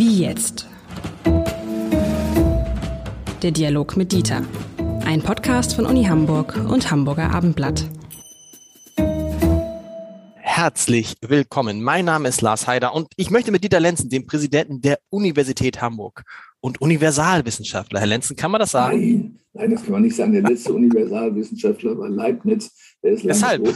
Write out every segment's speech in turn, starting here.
Wie jetzt? Der Dialog mit Dieter. Ein Podcast von Uni Hamburg und Hamburger Abendblatt. Herzlich willkommen. Mein Name ist Lars Heider und ich möchte mit Dieter Lenzen, dem Präsidenten der Universität Hamburg und Universalwissenschaftler. Herr Lenzen, kann man das sagen? Nein, nein, das kann man nicht sagen. Der letzte Universalwissenschaftler war Leibniz. Der ist Weshalb?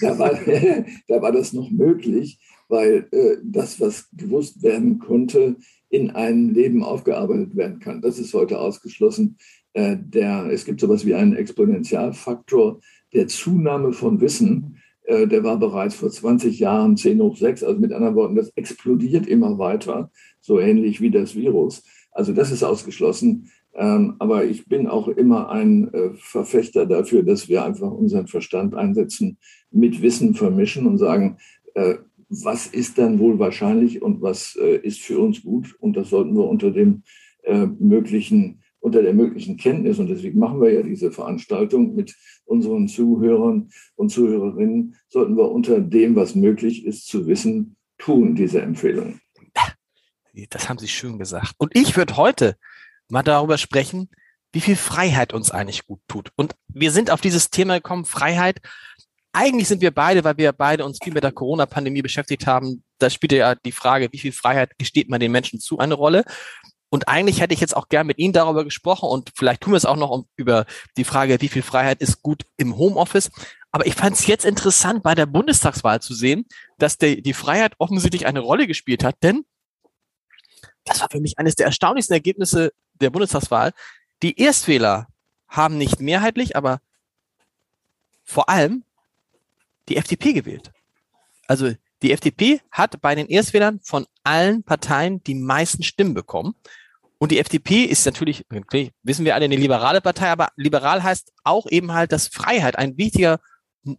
Da war, da war das noch möglich, weil äh, das, was gewusst werden konnte, in einem Leben aufgearbeitet werden kann. Das ist heute ausgeschlossen. Äh, der, es gibt sowas wie einen Exponentialfaktor der Zunahme von Wissen. Äh, der war bereits vor 20 Jahren 10 hoch 6. Also mit anderen Worten, das explodiert immer weiter, so ähnlich wie das Virus. Also das ist ausgeschlossen. Ähm, aber ich bin auch immer ein äh, Verfechter dafür, dass wir einfach unseren Verstand einsetzen, mit Wissen vermischen und sagen, äh, was ist dann wohl wahrscheinlich und was äh, ist für uns gut. Und das sollten wir unter dem möglichen, unter der möglichen Kenntnis, und deswegen machen wir ja diese Veranstaltung mit unseren Zuhörern und Zuhörerinnen, sollten wir unter dem, was möglich ist, zu wissen, tun, diese Empfehlungen. Das haben Sie schön gesagt. Und ich würde heute mal darüber sprechen, wie viel Freiheit uns eigentlich gut tut. Und wir sind auf dieses Thema gekommen, Freiheit. Eigentlich sind wir beide, weil wir beide uns viel mit der Corona-Pandemie beschäftigt haben, da spielt ja die Frage, wie viel Freiheit gesteht man den Menschen zu, eine Rolle. Und eigentlich hätte ich jetzt auch gern mit Ihnen darüber gesprochen und vielleicht tun wir es auch noch über die Frage, wie viel Freiheit ist gut im Homeoffice. Aber ich fand es jetzt interessant, bei der Bundestagswahl zu sehen, dass die, die Freiheit offensichtlich eine Rolle gespielt hat, denn das war für mich eines der erstaunlichsten Ergebnisse der Bundestagswahl. Die Erstwähler haben nicht mehrheitlich, aber vor allem die FDP gewählt. Also die FDP hat bei den Erstwählern von allen Parteien die meisten Stimmen bekommen. Und die FDP ist natürlich, wissen wir alle, eine liberale Partei, aber liberal heißt auch eben halt, dass Freiheit ein wichtiger,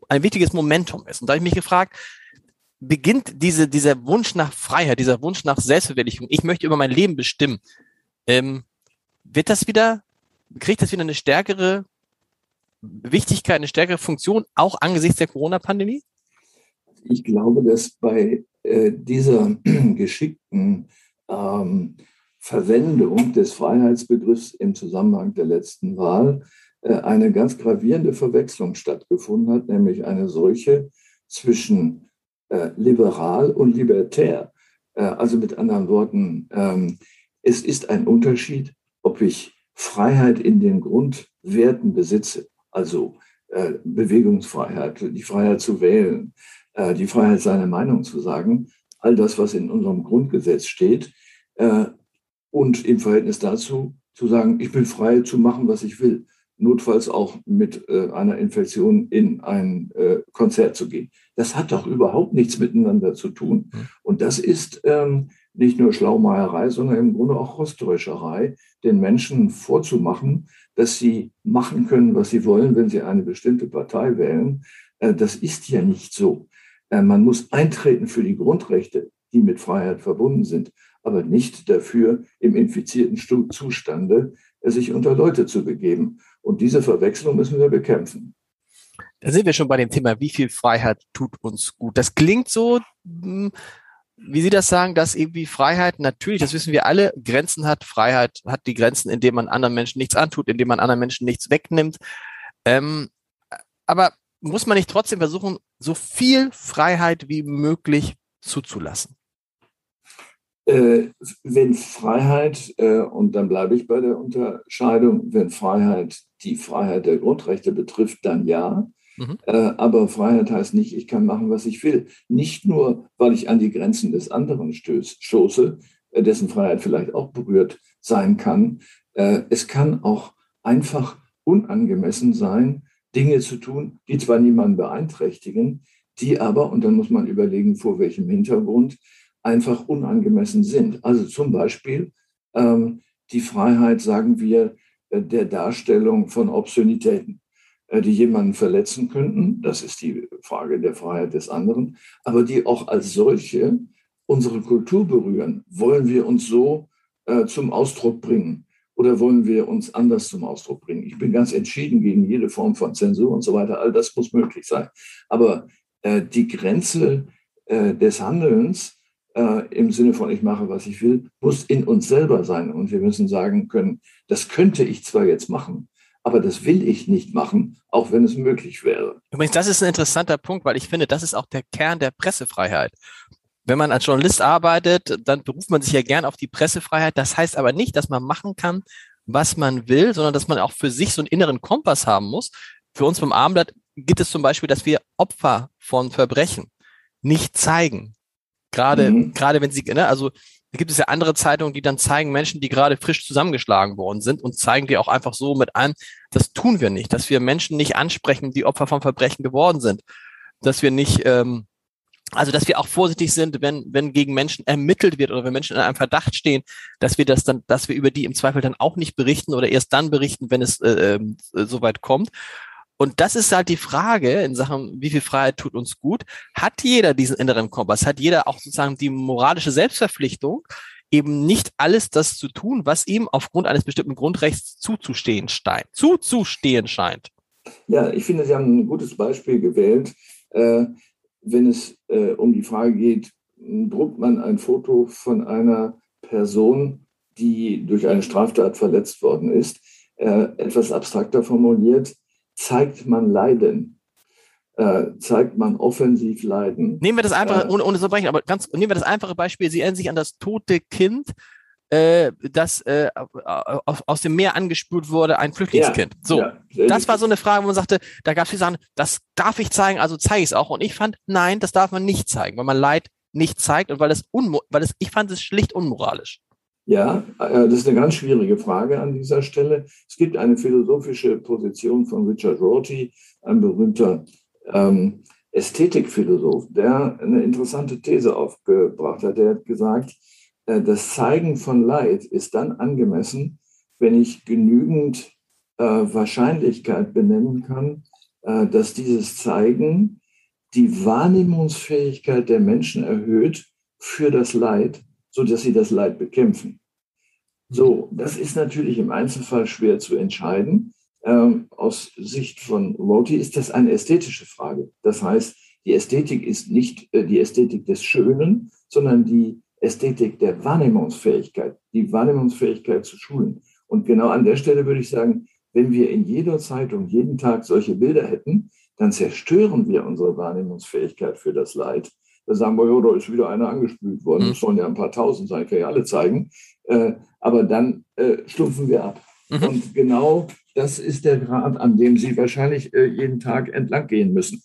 ein wichtiges Momentum ist. Und da habe ich mich gefragt, beginnt diese, dieser Wunsch nach Freiheit, dieser Wunsch nach Selbstverwirklichung, ich möchte über mein Leben bestimmen, ähm, wird das wieder, kriegt das wieder eine stärkere Wichtigkeit, eine stärkere Funktion, auch angesichts der Corona-Pandemie? Ich glaube, dass bei äh, dieser geschickten ähm, Verwendung des Freiheitsbegriffs im Zusammenhang der letzten Wahl äh, eine ganz gravierende Verwechslung stattgefunden hat, nämlich eine solche zwischen äh, liberal und libertär. Äh, also mit anderen Worten, ähm, es ist ein Unterschied, ob ich Freiheit in den Grundwerten besitze, also äh, Bewegungsfreiheit, die Freiheit zu wählen, die Freiheit, seine Meinung zu sagen, all das, was in unserem Grundgesetz steht, und im Verhältnis dazu zu sagen, ich bin frei zu machen, was ich will notfalls auch mit äh, einer Infektion in ein äh, Konzert zu gehen. Das hat doch überhaupt nichts miteinander zu tun. Mhm. Und das ist ähm, nicht nur Schlaumeierei, sondern im Grunde auch Rostäuscherei, den Menschen vorzumachen, dass sie machen können, was sie wollen, wenn sie eine bestimmte Partei wählen. Äh, das ist ja nicht so. Äh, man muss eintreten für die Grundrechte, die mit Freiheit verbunden sind, aber nicht dafür, im infizierten Zustande äh, sich unter Leute zu begeben. Und diese Verwechslung müssen wir bekämpfen. Da sind wir schon bei dem Thema, wie viel Freiheit tut uns gut. Das klingt so, hm, wie Sie das sagen, dass irgendwie Freiheit natürlich, das wissen wir alle, Grenzen hat. Freiheit hat die Grenzen, indem man anderen Menschen nichts antut, indem man anderen Menschen nichts wegnimmt. Ähm, aber muss man nicht trotzdem versuchen, so viel Freiheit wie möglich zuzulassen? Äh, wenn Freiheit, äh, und dann bleibe ich bei der Unterscheidung, wenn Freiheit die Freiheit der Grundrechte betrifft, dann ja. Mhm. Äh, aber Freiheit heißt nicht, ich kann machen, was ich will. Nicht nur, weil ich an die Grenzen des anderen stoße, äh, dessen Freiheit vielleicht auch berührt sein kann. Äh, es kann auch einfach unangemessen sein, Dinge zu tun, die zwar niemanden beeinträchtigen, die aber, und dann muss man überlegen, vor welchem Hintergrund, einfach unangemessen sind. Also zum Beispiel ähm, die Freiheit, sagen wir, der Darstellung von Obszönitäten, die jemanden verletzen könnten. Das ist die Frage der Freiheit des anderen, aber die auch als solche unsere Kultur berühren. Wollen wir uns so äh, zum Ausdruck bringen? Oder wollen wir uns anders zum Ausdruck bringen? Ich bin ganz entschieden gegen jede Form von Zensur und so weiter. All das muss möglich sein. Aber äh, die Grenze äh, des Handelns äh, im Sinne von ich mache, was ich will, muss in uns selber sein. Und wir müssen sagen können, das könnte ich zwar jetzt machen, aber das will ich nicht machen, auch wenn es möglich wäre. Übrigens, das ist ein interessanter Punkt, weil ich finde, das ist auch der Kern der Pressefreiheit. Wenn man als Journalist arbeitet, dann beruft man sich ja gern auf die Pressefreiheit. Das heißt aber nicht, dass man machen kann, was man will, sondern dass man auch für sich so einen inneren Kompass haben muss. Für uns beim Abendblatt gibt es zum Beispiel, dass wir Opfer von Verbrechen nicht zeigen. Gerade, mhm. gerade wenn sie, ne, also da gibt es ja andere Zeitungen, die dann zeigen Menschen, die gerade frisch zusammengeschlagen worden sind und zeigen die auch einfach so mit an, das tun wir nicht, dass wir Menschen nicht ansprechen, die Opfer von Verbrechen geworden sind, dass wir nicht, ähm, also dass wir auch vorsichtig sind, wenn, wenn gegen Menschen ermittelt wird oder wenn Menschen in einem Verdacht stehen, dass wir das dann, dass wir über die im Zweifel dann auch nicht berichten oder erst dann berichten, wenn es äh, äh, soweit kommt. Und das ist halt die Frage in Sachen, wie viel Freiheit tut uns gut? Hat jeder diesen inneren Kompass? Hat jeder auch sozusagen die moralische Selbstverpflichtung, eben nicht alles das zu tun, was ihm aufgrund eines bestimmten Grundrechts zuzustehen scheint, zuzustehen scheint? Ja, ich finde, Sie haben ein gutes Beispiel gewählt. Äh, wenn es äh, um die Frage geht, druckt man ein Foto von einer Person, die durch eine Straftat verletzt worden ist, äh, etwas abstrakter formuliert, zeigt man Leiden. Äh, zeigt man offensiv Leiden. Nehmen wir das einfach, äh, ohne, ohne zu brechen, aber ganz, nehmen wir das einfache Beispiel. Sie erinnern sich an das tote Kind, äh, das äh, aus dem Meer angespült wurde, ein Flüchtlingskind. Ja, so, ja, das war so eine Frage, wo man sagte, da gab es viele Sachen, das darf ich zeigen, also zeige ich es auch. Und ich fand, nein, das darf man nicht zeigen, weil man Leid nicht zeigt und weil es, weil es ich fand es schlicht unmoralisch. Ja, äh, das ist eine ganz schwierige Frage an dieser Stelle. Es gibt eine philosophische Position von Richard Rorty, ein berühmter ähm, Ästhetikphilosoph, der eine interessante These aufgebracht hat. Der hat gesagt, äh, das Zeigen von Leid ist dann angemessen, wenn ich genügend äh, Wahrscheinlichkeit benennen kann, äh, dass dieses Zeigen die Wahrnehmungsfähigkeit der Menschen erhöht für das Leid so dass sie das Leid bekämpfen. So, das ist natürlich im Einzelfall schwer zu entscheiden. Ähm, aus Sicht von Roti ist das eine ästhetische Frage. Das heißt, die Ästhetik ist nicht äh, die Ästhetik des Schönen, sondern die Ästhetik der Wahrnehmungsfähigkeit, die Wahrnehmungsfähigkeit zu schulen. Und genau an der Stelle würde ich sagen, wenn wir in jeder Zeitung jeden Tag solche Bilder hätten, dann zerstören wir unsere Wahrnehmungsfähigkeit für das Leid. Da sagen wir, ja, da ist wieder einer angespült worden. Mhm. Das sollen ja ein paar tausend sein, kann ich alle zeigen. Äh, aber dann äh, stumpfen wir ab. Mhm. Und genau das ist der Grad, an dem Sie wahrscheinlich äh, jeden Tag entlang gehen müssen.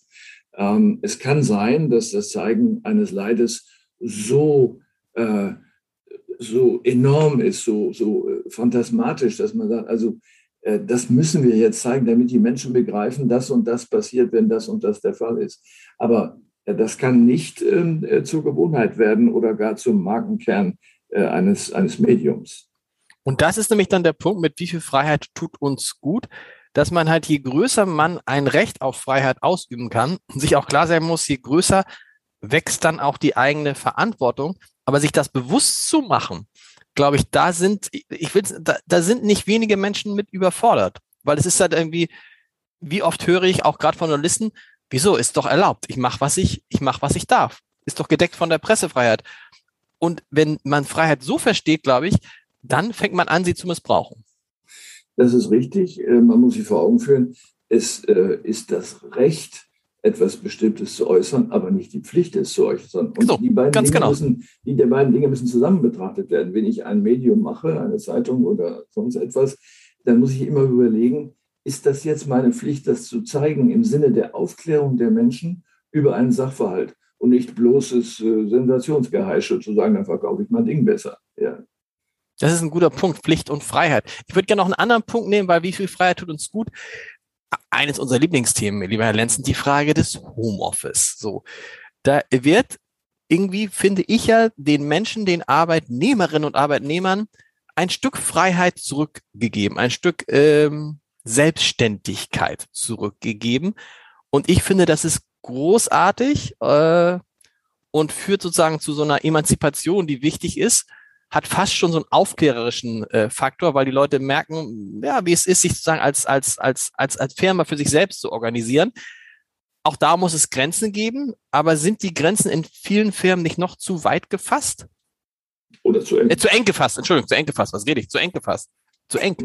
Ähm, es kann sein, dass das Zeigen eines Leides so, äh, so enorm ist, so, so äh, phantasmatisch, dass man sagt, also äh, das müssen wir jetzt zeigen, damit die Menschen begreifen, das und das passiert, wenn das und das der Fall ist. Aber das kann nicht ähm, äh, zur Gewohnheit werden oder gar zum Markenkern äh, eines, eines Mediums. Und das ist nämlich dann der Punkt, mit wie viel Freiheit tut uns gut, dass man halt, je größer man ein Recht auf Freiheit ausüben kann, sich auch klar sein muss, je größer wächst dann auch die eigene Verantwortung. Aber sich das bewusst zu machen, glaube ich, da sind, ich will, da, da sind nicht wenige Menschen mit überfordert. Weil es ist halt irgendwie, wie oft höre ich auch gerade von Journalisten, Wieso? Ist doch erlaubt. Ich mache, was ich, ich mache, was ich darf. Ist doch gedeckt von der Pressefreiheit. Und wenn man Freiheit so versteht, glaube ich, dann fängt man an, sie zu missbrauchen. Das ist richtig. Äh, man muss sich vor Augen führen, es äh, ist das Recht, etwas Bestimmtes zu äußern, aber nicht die Pflicht, es zu äußern. Und so, die beiden Dinge genau. müssen, die der beiden Dinge müssen zusammen betrachtet werden. Wenn ich ein Medium mache, eine Zeitung oder sonst etwas, dann muss ich immer überlegen, ist das jetzt meine Pflicht, das zu zeigen im Sinne der Aufklärung der Menschen über einen Sachverhalt und nicht bloßes äh, Sensationsgeheische zu sagen, dann verkaufe ich mein Ding besser. Ja. Das ist ein guter Punkt, Pflicht und Freiheit. Ich würde gerne noch einen anderen Punkt nehmen, weil wie viel Freiheit tut uns gut? Eines unserer Lieblingsthemen, lieber Herr Lenzen, die Frage des Homeoffice. So, da wird irgendwie, finde ich ja, den Menschen, den Arbeitnehmerinnen und Arbeitnehmern ein Stück Freiheit zurückgegeben, ein Stück ähm, Selbstständigkeit zurückgegeben. Und ich finde, das ist großartig äh, und führt sozusagen zu so einer Emanzipation, die wichtig ist, hat fast schon so einen aufklärerischen äh, Faktor, weil die Leute merken, ja, wie es ist, sich sozusagen als, als, als, als, als Firma für sich selbst zu organisieren. auch da muss es Grenzen geben, aber sind die Grenzen in vielen Firmen nicht noch zu weit gefasst? Oder zu eng? Äh, zu eng gefasst, Entschuldigung, zu eng gefasst. Was rede ich? Zu eng gefasst. Zu eng.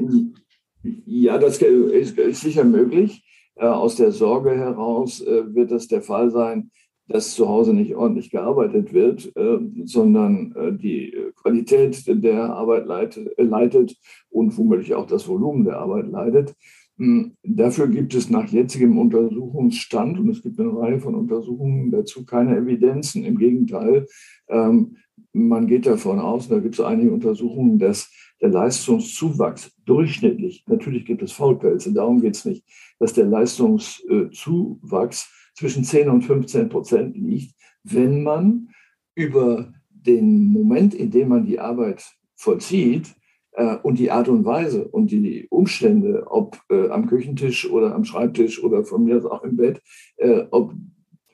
Ja, das ist, sicher möglich. Äh, aus der Sorge heraus äh, wird das der Fall sein, dass zu Hause nicht ordentlich gearbeitet wird, äh, sondern äh, die Qualität der Arbeit leitet, leitet und womöglich auch das Volumen der Arbeit leidet. Hm, dafür gibt es nach jetzigem Untersuchungsstand, und es gibt eine Reihe von Untersuchungen dazu, keine Evidenzen. Im Gegenteil, ähm, man geht davon aus, da gibt es einige Untersuchungen, dass der Leistungszuwachs durchschnittlich, natürlich gibt es Faulpelze, darum geht es nicht, dass der Leistungszuwachs zwischen 10 und 15 Prozent liegt, wenn man über den Moment, in dem man die Arbeit vollzieht, äh, und die Art und Weise und die Umstände, ob äh, am Küchentisch oder am Schreibtisch oder von mir aus auch im Bett, äh, ob,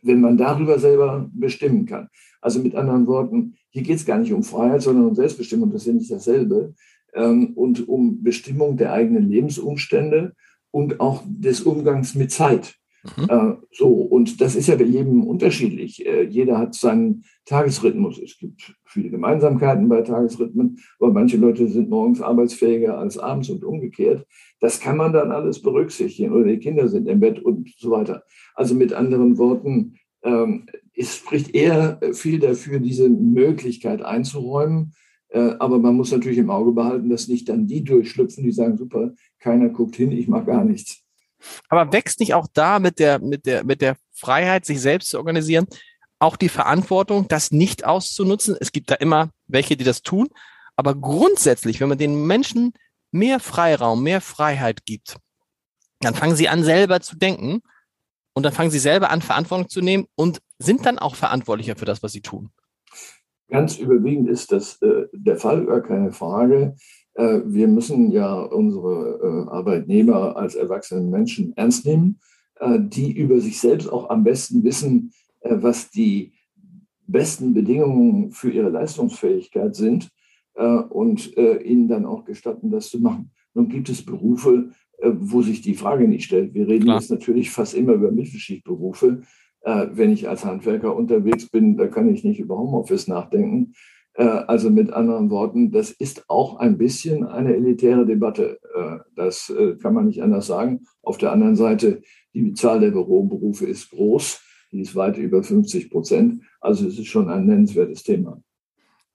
wenn man darüber selber bestimmen kann. Also mit anderen Worten, hier geht es gar nicht um Freiheit, sondern um Selbstbestimmung, das ist ja nicht dasselbe, ähm, und um Bestimmung der eigenen Lebensumstände und auch des Umgangs mit Zeit. Mhm. Äh, so, und das ist ja bei jedem unterschiedlich. Äh, jeder hat seinen Tagesrhythmus. Es gibt viele Gemeinsamkeiten bei Tagesrhythmen, aber manche Leute sind morgens arbeitsfähiger als abends und umgekehrt. Das kann man dann alles berücksichtigen. Oder die Kinder sind im Bett und so weiter. Also mit anderen Worten, ähm, es spricht eher viel dafür, diese Möglichkeit einzuräumen. Äh, aber man muss natürlich im Auge behalten, dass nicht dann die durchschlüpfen, die sagen, super, keiner guckt hin, ich mache gar nichts. Aber wächst nicht auch da mit der, mit der, mit der Freiheit, sich selbst zu organisieren, auch die Verantwortung, das nicht auszunutzen? Es gibt da immer welche, die das tun. Aber grundsätzlich, wenn man den Menschen mehr Freiraum, mehr Freiheit gibt, dann fangen sie an, selber zu denken und dann fangen sie selber an, Verantwortung zu nehmen und sind dann auch verantwortlicher für das, was sie tun. Ganz überwiegend ist das äh, der Fall, gar keine Frage. Äh, wir müssen ja unsere äh, Arbeitnehmer als erwachsene Menschen ernst nehmen, äh, die über sich selbst auch am besten wissen, was die besten Bedingungen für ihre Leistungsfähigkeit sind und ihnen dann auch gestatten, das zu machen. Nun gibt es Berufe, wo sich die Frage nicht stellt. Wir reden Klar. jetzt natürlich fast immer über Mittelschichtberufe. Wenn ich als Handwerker unterwegs bin, da kann ich nicht über Homeoffice nachdenken. Äh, also mit anderen Worten, das ist auch ein bisschen eine elitäre Debatte. Äh, das äh, kann man nicht anders sagen. Auf der anderen Seite, die Zahl der Büroberufe ist groß. Die ist weit über 50 Prozent. Also es ist schon ein nennenswertes Thema.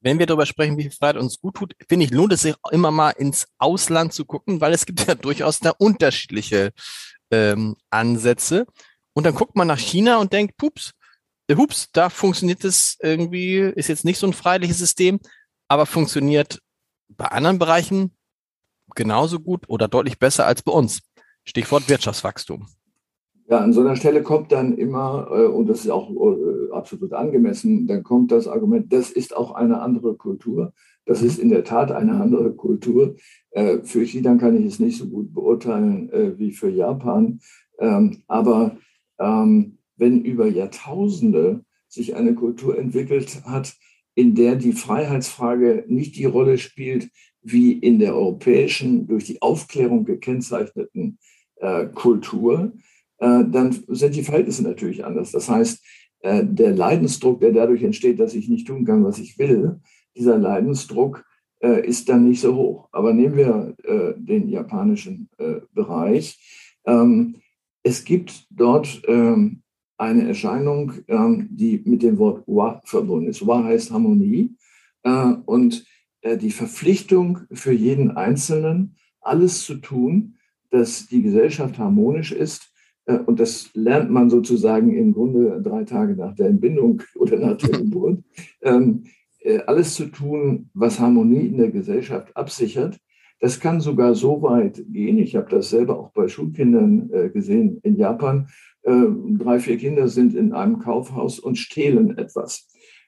Wenn wir darüber sprechen, wie viel Freiheit uns gut tut, finde ich, lohnt es sich immer mal ins Ausland zu gucken, weil es gibt ja durchaus da unterschiedliche ähm, Ansätze. Und dann guckt man nach China und denkt, pups, hups, da funktioniert es irgendwie, ist jetzt nicht so ein freiheitliches System, aber funktioniert bei anderen Bereichen genauso gut oder deutlich besser als bei uns. Stichwort Wirtschaftswachstum. Ja, an so einer Stelle kommt dann immer, äh, und das ist auch äh, absolut angemessen, dann kommt das Argument, das ist auch eine andere Kultur. Das ist in der Tat eine andere Kultur. Äh, für China kann ich es nicht so gut beurteilen wie für Japan. Ähm, aber ähm, wenn über Jahrtausende sich eine Kultur entwickelt hat, in der die Freiheitsfrage nicht die Rolle spielt, wie in der europäischen, durch die Aufklärung gekennzeichneten äh, Kultur, äh, dann sind die Verhältnisse natürlich anders. Das heißt, äh, der Leidensdruck, der dadurch entsteht, dass ich nicht tun kann, was ich will, dieser Leidensdruck äh, ist dann nicht so hoch. Aber nehmen wir äh, den japanischen äh, Bereich. Ähm, es gibt dort ähm, eine Erscheinung, ähm, die mit dem Wort Wa verbunden ist. Wa heißt Harmonie äh, und äh, die Verpflichtung für jeden Einzelnen, alles zu tun, dass die Gesellschaft harmonisch ist. Äh, und das lernt man sozusagen im Grunde drei Tage nach der Entbindung oder nach der Geburt. Ähm, alles zu tun, was Harmonie in der Gesellschaft absichert. Das kann sogar so weit gehen. Ich habe das selber auch bei Schulkindern gesehen in Japan, äh, drei, vier Kinder sind in einem Kaufhaus und stehlen etwas.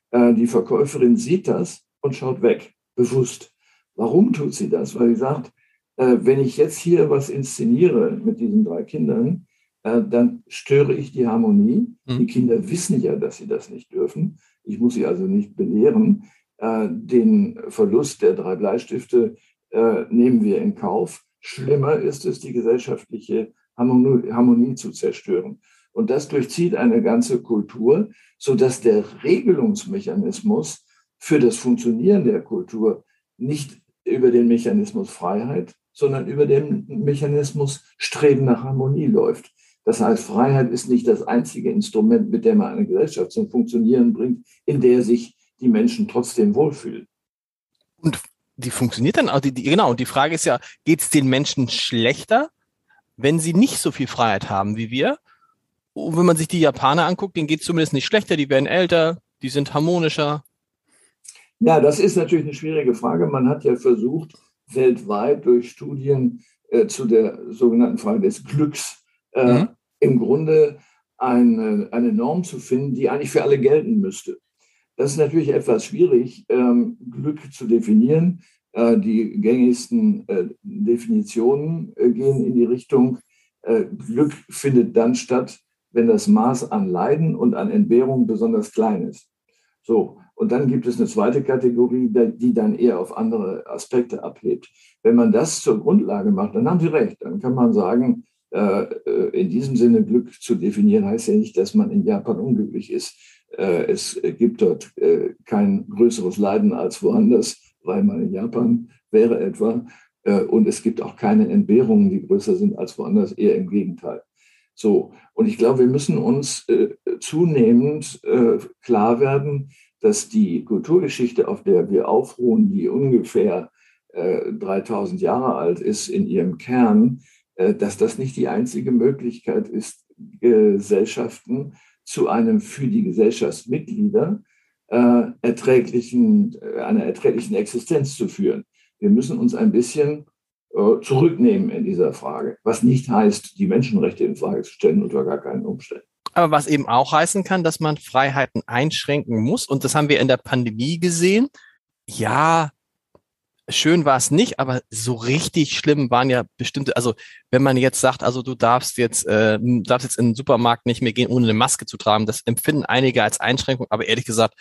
Äh, die Verkäuferin sieht das und schaut weg, bewusst. Warum tut sie das? Weil sie sagt, äh, wenn ich jetzt hier was inszeniere mit diesen drei Kindern, dann störe ich die Harmonie. Mhm. Die Kinder wissen ja, dass sie das nicht dürfen. Ich muss sie also nicht belehren. Den Verlust der drei Bleistifte nehmen wir in Kauf. Schlimmer ist es, die gesellschaftliche Harmonie, Harmonie zu zerstören. Und das durchzieht eine ganze Kultur, sodass der Regelungsmechanismus für das Funktionieren der Kultur nicht über den Mechanismus Freiheit, sondern über den Mechanismus Streben nach Harmonie läuft. Das heißt, Freiheit ist nicht das einzige Instrument, mit dem man eine Gesellschaft zum Funktionieren bringt, in der sich die Menschen trotzdem wohlfühlen. Und die funktioniert dann auch, die, die, genau, und die Frage ist ja, geht es den Menschen schlechter, wenn sie nicht so viel Freiheit haben wie wir? Und wenn man sich die Japaner anguckt, denen geht es zumindest nicht schlechter, die werden älter, die sind harmonischer. Ja, das ist natürlich eine schwierige Frage. Man hat ja versucht, weltweit durch Studien äh, zu der sogenannten Frage des Glücks äh, mhm. im Grunde eine, eine Norm zu finden, die eigentlich für alle gelten müsste. Das ist natürlich etwas schwierig, ähm, Glück zu definieren. Äh, die gängigsten äh, Definitionen äh, gehen in die Richtung, äh, Glück findet dann statt, wenn das Maß an Leiden und an Entbehrung besonders klein ist. So, und dann gibt es eine zweite Kategorie, die dann eher auf andere Aspekte abhebt. Wenn man das zur Grundlage macht, dann haben Sie recht. Dann kann man sagen, äh, äh, in diesem Sinne Glück zu definieren, heißt ja nicht, dass man in Japan unglücklich ist. Äh, es gibt dort kein größeres Leiden als woanders, weil man in Japan wäre etwa. Und es gibt auch keine Entbehrungen, die größer sind als woanders, eher im Gegenteil. So, und ich glaube, wir müssen uns äh, zunehmend äh, klar werden, dass die Kulturgeschichte, auf der wir aufruhen, die ungefähr äh, 3000 Jahre alt ist in ihrem Kern, äh, dass das nicht die einzige Möglichkeit ist, Gesellschaften zu einem für die Gesellschaftsmitglieder äh, erträglichen, äh, einer erträglichen Existenz zu führen. Wir müssen uns ein bisschen äh, zurücknehmen in dieser Frage. Was nicht heißt, die Menschenrechte in Frage zu stellen unter gar keinen Umständen. Aber was eben auch heißen kann, dass man Freiheiten einschränken muss. Und das haben wir in der Pandemie gesehen. Ja, schön war es nicht, aber so richtig schlimm waren ja bestimmte, also wenn man jetzt sagt, also du darfst jetzt, äh, darfst jetzt in den Supermarkt nicht mehr gehen, ohne eine Maske zu tragen, das empfinden einige als Einschränkung, aber ehrlich gesagt,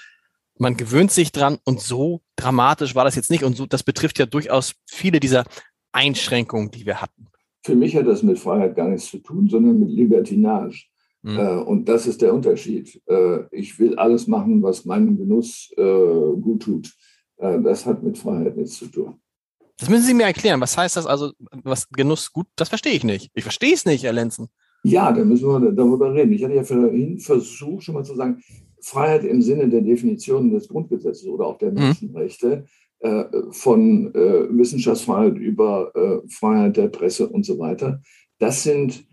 man gewöhnt sich dran und so dramatisch war das jetzt nicht und so, das betrifft ja durchaus viele dieser Einschränkungen, die wir hatten. Für mich hat das mit Freiheit gar nichts zu tun, sondern mit Libertinage. Mhm. Äh, und das ist der Unterschied. Äh, ich will alles machen, was meinem Genuss äh, gut tut. Das hat mit Freiheit nichts zu tun. Das müssen Sie mir erklären. Was heißt das also, was Genuss gut? Das verstehe ich nicht. Ich verstehe es nicht, Herr Lenzen. Ja, da müssen wir darüber reden. Ich hatte ja vorhin versucht, schon mal zu sagen, Freiheit im Sinne der Definition des Grundgesetzes oder auch der mhm. Menschenrechte äh, von äh, Wissenschaftsfreiheit über äh, Freiheit der Presse und so weiter. Das sind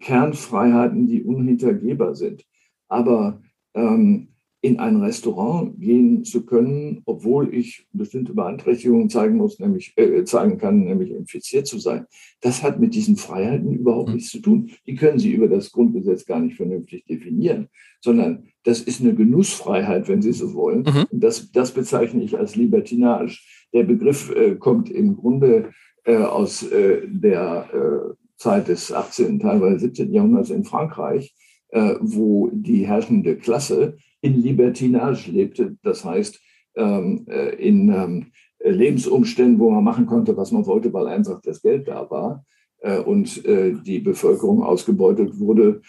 Kernfreiheiten, die unhintergehbar sind. Aber ähm, in ein Restaurant gehen zu können, obwohl ich bestimmte Beeinträchtigungen zeigen muss, nämlich äh, zeigen kann, nämlich infiziert zu sein. Das hat mit diesen Freiheiten überhaupt mhm. nichts zu tun. Die können Sie über das Grundgesetz gar nicht vernünftig definieren, sondern das ist eine Genussfreiheit, wenn Sie so wollen. Mhm. Das, das bezeichne ich als Libertinage. Der Begriff äh, kommt im Grunde äh, aus äh, der äh, Zeit des 18., teilweise 17. Jahrhunderts in Frankreich, äh, wo die herrschende Klasse in Libertinage lebte. Das heißt, ähm, äh, in ähm, Lebensumständen, wo man machen konnte, was man wollte, weil einfach das Geld da war äh, und äh, die Bevölkerung ausgebeutet wurde,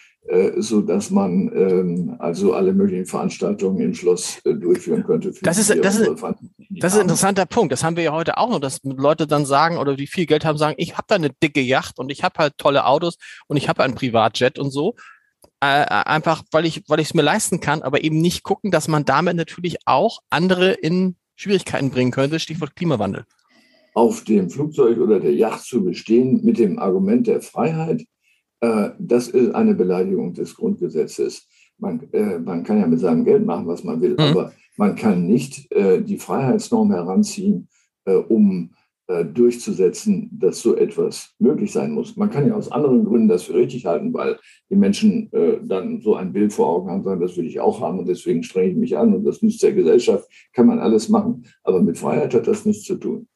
so dass man ähm, also alle möglichen Veranstaltungen im Schloss durchführen könnte. Das ist, das, ist, das ist ein interessanter Punkt. Das haben wir ja heute auch noch, dass Leute dann sagen oder die viel Geld haben, sagen, ich habe da eine dicke Yacht und ich habe halt tolle Autos und ich habe ein Privatjet und so. Äh, einfach, weil ich, weil ich es mir leisten kann, aber eben nicht gucken, dass man damit natürlich auch andere in Schwierigkeiten bringen könnte. Stichwort Klimawandel. Auf dem Flugzeug oder der Yacht zu bestehen mit dem Argument der Freiheit, äh, das ist eine Beleidigung des Grundgesetzes. Man, äh, man kann ja mit seinem Geld machen, was man will, mhm. aber man kann nicht äh, die Freiheitsnorm heranziehen, äh, um durchzusetzen, dass so etwas möglich sein muss. Man kann ja aus anderen Gründen das für richtig halten, weil die Menschen äh, dann so ein Bild vor Augen haben, sagen, das will ich auch haben und deswegen strenge ich mich an und das nützt der Gesellschaft, kann man alles machen. Aber mit Freiheit hat das nichts zu tun.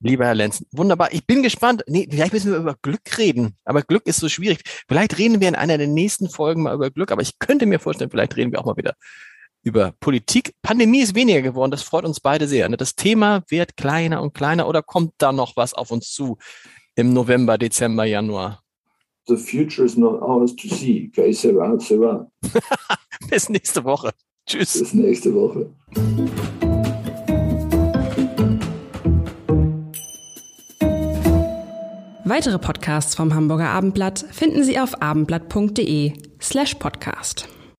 Lieber Herr Lenzen, wunderbar. Ich bin gespannt. Nee, vielleicht müssen wir über Glück reden. Aber Glück ist so schwierig. Vielleicht reden wir in einer der nächsten Folgen mal über Glück. Aber ich könnte mir vorstellen, vielleicht reden wir auch mal wieder über Politik. Pandemie ist weniger geworden, das freut uns beide sehr. Ne, das Thema wird kleiner und kleiner oder kommt da noch was auf uns zu im November, Dezember, Januar? The future is not ours to see. Okay, sera, sera. Bis nächste Woche. Tschüss. Bis nächste Woche. Weitere Podcasts vom Hamburger Abendblatt finden Sie auf abendblatt.de slash podcast.